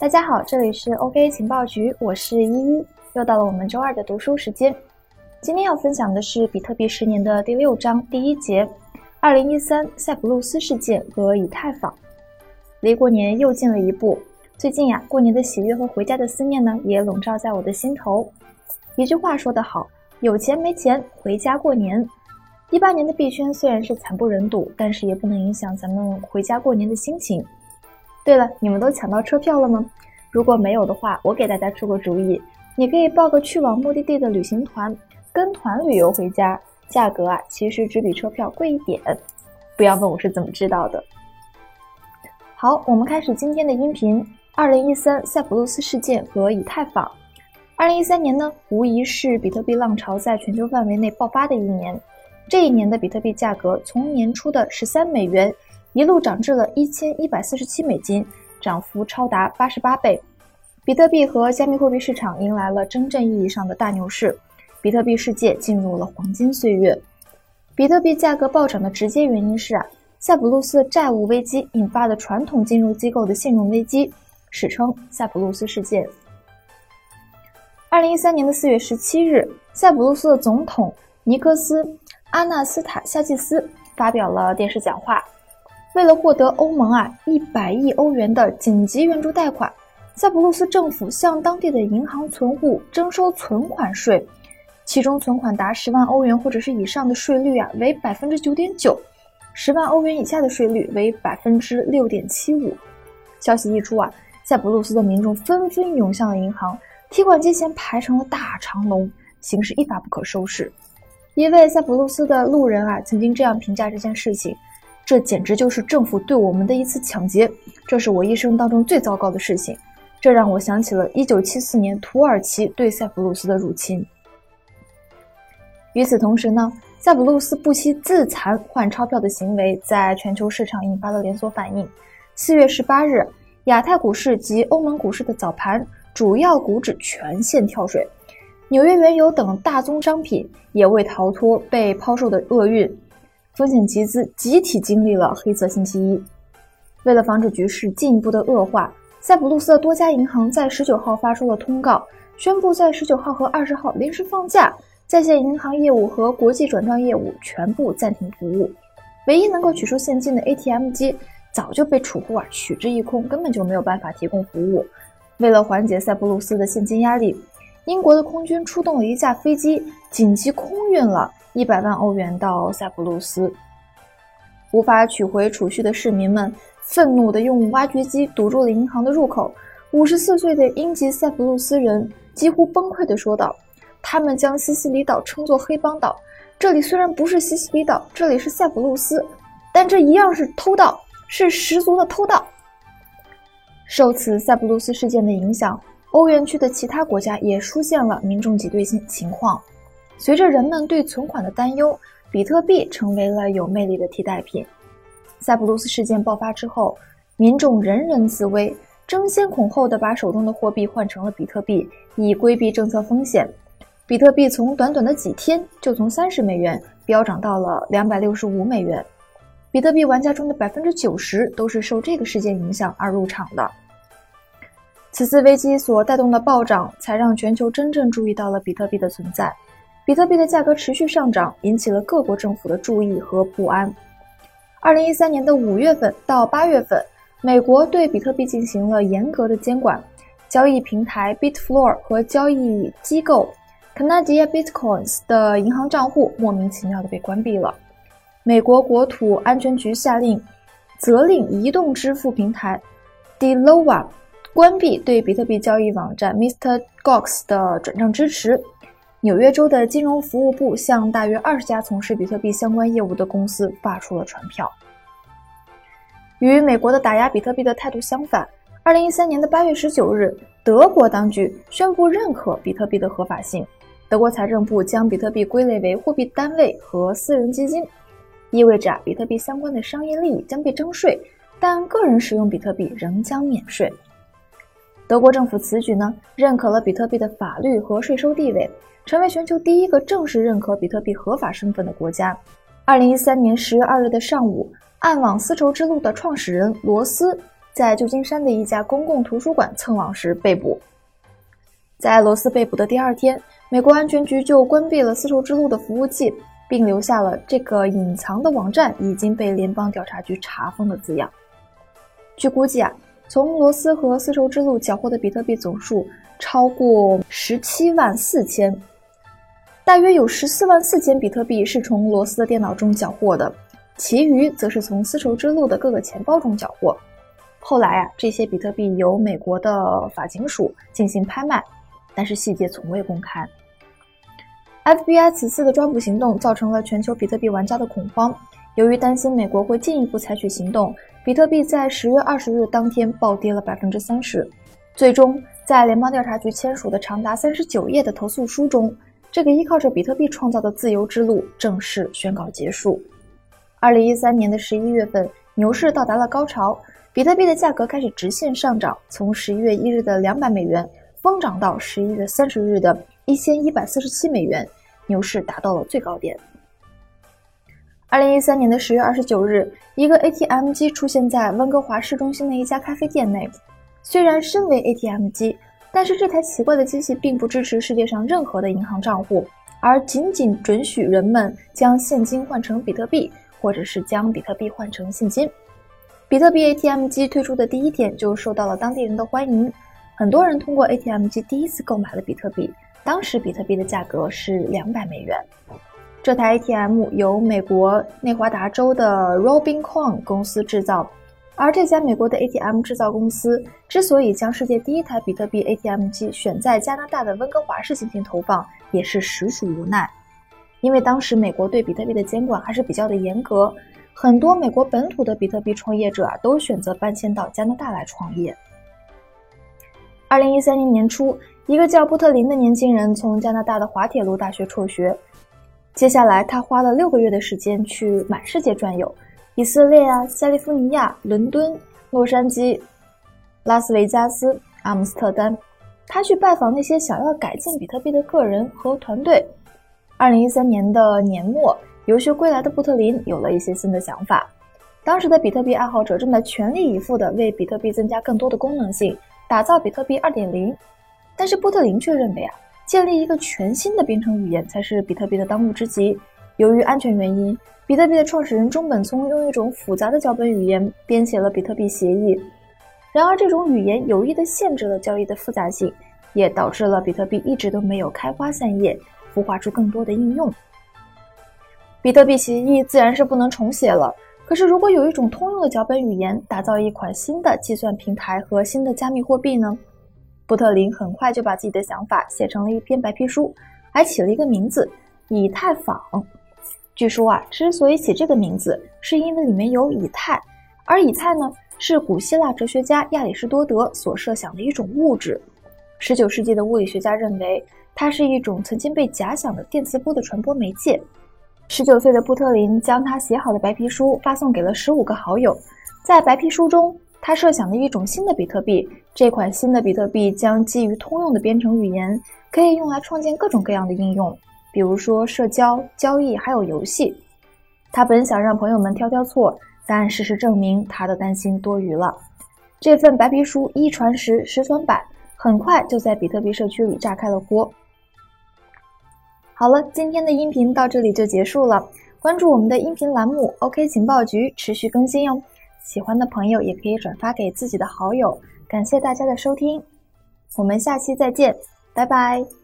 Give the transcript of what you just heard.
大家好，这里是 OK 情报局，我是依依，又到了我们周二的读书时间。今天要分享的是比特币十年的第六章第一节：二零一三塞浦路斯事件和以太坊。离过年又近了一步，最近呀，过年的喜悦和回家的思念呢，也笼罩在我的心头。一句话说得好，有钱没钱，回家过年。一八年的币圈虽然是惨不忍睹，但是也不能影响咱们回家过年的心情。对了，你们都抢到车票了吗？如果没有的话，我给大家出个主意，你可以报个去往目的地的旅行团，跟团旅游回家，价格啊其实只比车票贵一点。不要问我是怎么知道的。好，我们开始今天的音频。二零一三塞浦路斯事件和以太坊。二零一三年呢，无疑是比特币浪潮在全球范围内爆发的一年。这一年的比特币价格从年初的十三美元。一路涨至了一千一百四十七美金，涨幅超达八十八倍。比特币和加密货币市场迎来了真正意义上的大牛市，比特币世界进入了黄金岁月。比特币价格暴涨的直接原因是啊，塞浦路斯债务危机引发的传统金融机构的信用危机，史称塞浦路斯事件。二零一三年的四月十七日，塞浦路斯的总统尼克斯·阿纳斯塔夏季斯发表了电视讲话。为了获得欧盟啊一百亿欧元的紧急援助贷款，塞浦路斯政府向当地的银行存户征收存款税，其中存款达十万欧元或者是以上的税率啊为百分之九点九，十万欧元以下的税率为百分之六点七五。消息一出啊，塞浦路斯的民众纷纷涌向了银行，提款机前排成了大长龙，形势一发不可收拾。一位塞浦路斯的路人啊曾经这样评价这件事情。这简直就是政府对我们的一次抢劫，这是我一生当中最糟糕的事情。这让我想起了1974年土耳其对塞浦路斯的入侵。与此同时呢，塞浦路斯不惜自残换钞票的行为在全球市场引发了连锁反应。4月18日，亚太股市及欧盟股市的早盘，主要股指全线跳水，纽约原油等大宗商品也未逃脱被抛售的厄运。风险集资集体经历了黑色星期一。为了防止局势进一步的恶化，塞浦路斯的多家银行在十九号发出了通告，宣布在十九号和二十号临时放假，在线银行业务和国际转账业务全部暂停服务。唯一能够取出现金的 ATM 机早就被储户啊取之一空，根本就没有办法提供服务。为了缓解塞浦路斯的现金压力，英国的空军出动了一架飞机，紧急空运了。一百万欧元到塞浦路斯，无法取回储蓄的市民们愤怒地用挖掘机堵住了银行的入口。五十四岁的英籍塞浦路斯人几乎崩溃地说道：“他们将西西里岛称作黑帮岛。这里虽然不是西西里岛，这里是塞浦路斯，但这一样是偷盗，是十足的偷盗。”受此塞浦路斯事件的影响，欧元区的其他国家也出现了民众挤兑情情况。随着人们对存款的担忧，比特币成为了有魅力的替代品。塞浦路斯事件爆发之后，民众人人自危，争先恐后的把手中的货币换成了比特币，以规避政策风险。比特币从短短的几天就从三十美元飙涨到了两百六十五美元。比特币玩家中的百分之九十都是受这个事件影响而入场的。此次危机所带动的暴涨，才让全球真正注意到了比特币的存在。比特币的价格持续上涨，引起了各国政府的注意和不安。二零一三年的五月份到八月份，美国对比特币进行了严格的监管，交易平台 Bitfloor 和交易机构 Canadia Bitcoins 的银行账户莫名其妙的被关闭了。美国国土安全局下令，责令移动支付平台 Deloa 关闭对比特币交易网站 Mr. Gox 的转账支持。纽约州的金融服务部向大约二十家从事比特币相关业务的公司发出了传票。与美国的打压比特币的态度相反，二零一三年的八月十九日，德国当局宣布认可比特币的合法性。德国财政部将比特币归类为货币单位和私人基金，意味着比特币相关的商业利益将被征税，但个人使用比特币仍将免税。德国政府此举呢，认可了比特币的法律和税收地位。成为全球第一个正式认可比特币合法身份的国家。二零一三年十月二日的上午，暗网丝绸之路的创始人罗斯在旧金山的一家公共图书馆蹭网时被捕。在罗斯被捕的第二天，美国安全局就关闭了丝绸之路的服务器，并留下了这个隐藏的网站已经被联邦调查局查封的字样。据估计啊，从罗斯和丝绸之路缴获的比特币总数超过十七万四千，大约有十四万四千比特币是从罗斯的电脑中缴获的，其余则是从丝绸之路的各个钱包中缴获。后来啊，这些比特币由美国的法警署进行拍卖。但是细节从未公开。FBI 此次的抓捕行动造成了全球比特币玩家的恐慌。由于担心美国会进一步采取行动，比特币在十月二十日当天暴跌了百分之三十。最终，在联邦调查局签署的长达三十九页的投诉书中，这个依靠着比特币创造的自由之路正式宣告结束。二零一三年的十一月份，牛市到达了高潮，比特币的价格开始直线上涨，从十一月一日的两百美元。疯涨到十一月三十日的一千一百四十七美元，牛市达到了最高点。二零一三年的十月二十九日，一个 ATM 机出现在温哥华市中心的一家咖啡店内。虽然身为 ATM 机，但是这台奇怪的机器并不支持世界上任何的银行账户，而仅仅准许人们将现金换成比特币，或者是将比特币换成现金。比特币 ATM 机推出的第一天就受到了当地人的欢迎。很多人通过 ATM 机第一次购买了比特币，当时比特币的价格是两百美元。这台 ATM 由美国内华达州的 Robin Coin 公司制造，而这家美国的 ATM 制造公司之所以将世界第一台比特币 ATM 机选在加拿大的温哥华市进行投放，也是实属无奈，因为当时美国对比特币的监管还是比较的严格，很多美国本土的比特币创业者啊都选择搬迁到加拿大来创业。二零一三年年初，一个叫布特林的年轻人从加拿大的滑铁卢大学辍学。接下来，他花了六个月的时间去满世界转悠，以色列啊、加利福尼亚、伦敦、洛杉矶、拉斯维加斯、阿姆斯特丹。他去拜访那些想要改进比特币的个人和团队。二零一三年的年末，游学归来的布特林有了一些新的想法。当时的比特币爱好者正在全力以赴地为比特币增加更多的功能性。打造比特币二点零，但是布特林却认为啊，建立一个全新的编程语言才是比特币的当务之急。由于安全原因，比特币的创始人中本聪用一种复杂的脚本语言编写了比特币协议。然而，这种语言有意的限制了交易的复杂性，也导致了比特币一直都没有开花散叶，孵化出更多的应用。比特币协议自然是不能重写了。可是，如果有一种通用的脚本语言，打造一款新的计算平台和新的加密货币呢？布特林很快就把自己的想法写成了一篇白皮书，还起了一个名字——以太坊。据说啊，之所以起这个名字，是因为里面有以太，而以太呢，是古希腊哲学家亚里士多德所设想的一种物质。十九世纪的物理学家认为，它是一种曾经被假想的电磁波的传播媒介。十九岁的布特林将他写好的白皮书发送给了十五个好友。在白皮书中，他设想了一种新的比特币。这款新的比特币将基于通用的编程语言，可以用来创建各种各样的应用，比如说社交、交易，还有游戏。他本想让朋友们挑挑错，但事实证明他的担心多余了。这份白皮书一传十，十传百，很快就在比特币社区里炸开了锅。好了，今天的音频到这里就结束了。关注我们的音频栏目 “OK 情报局”，持续更新哟。喜欢的朋友也可以转发给自己的好友。感谢大家的收听，我们下期再见，拜拜。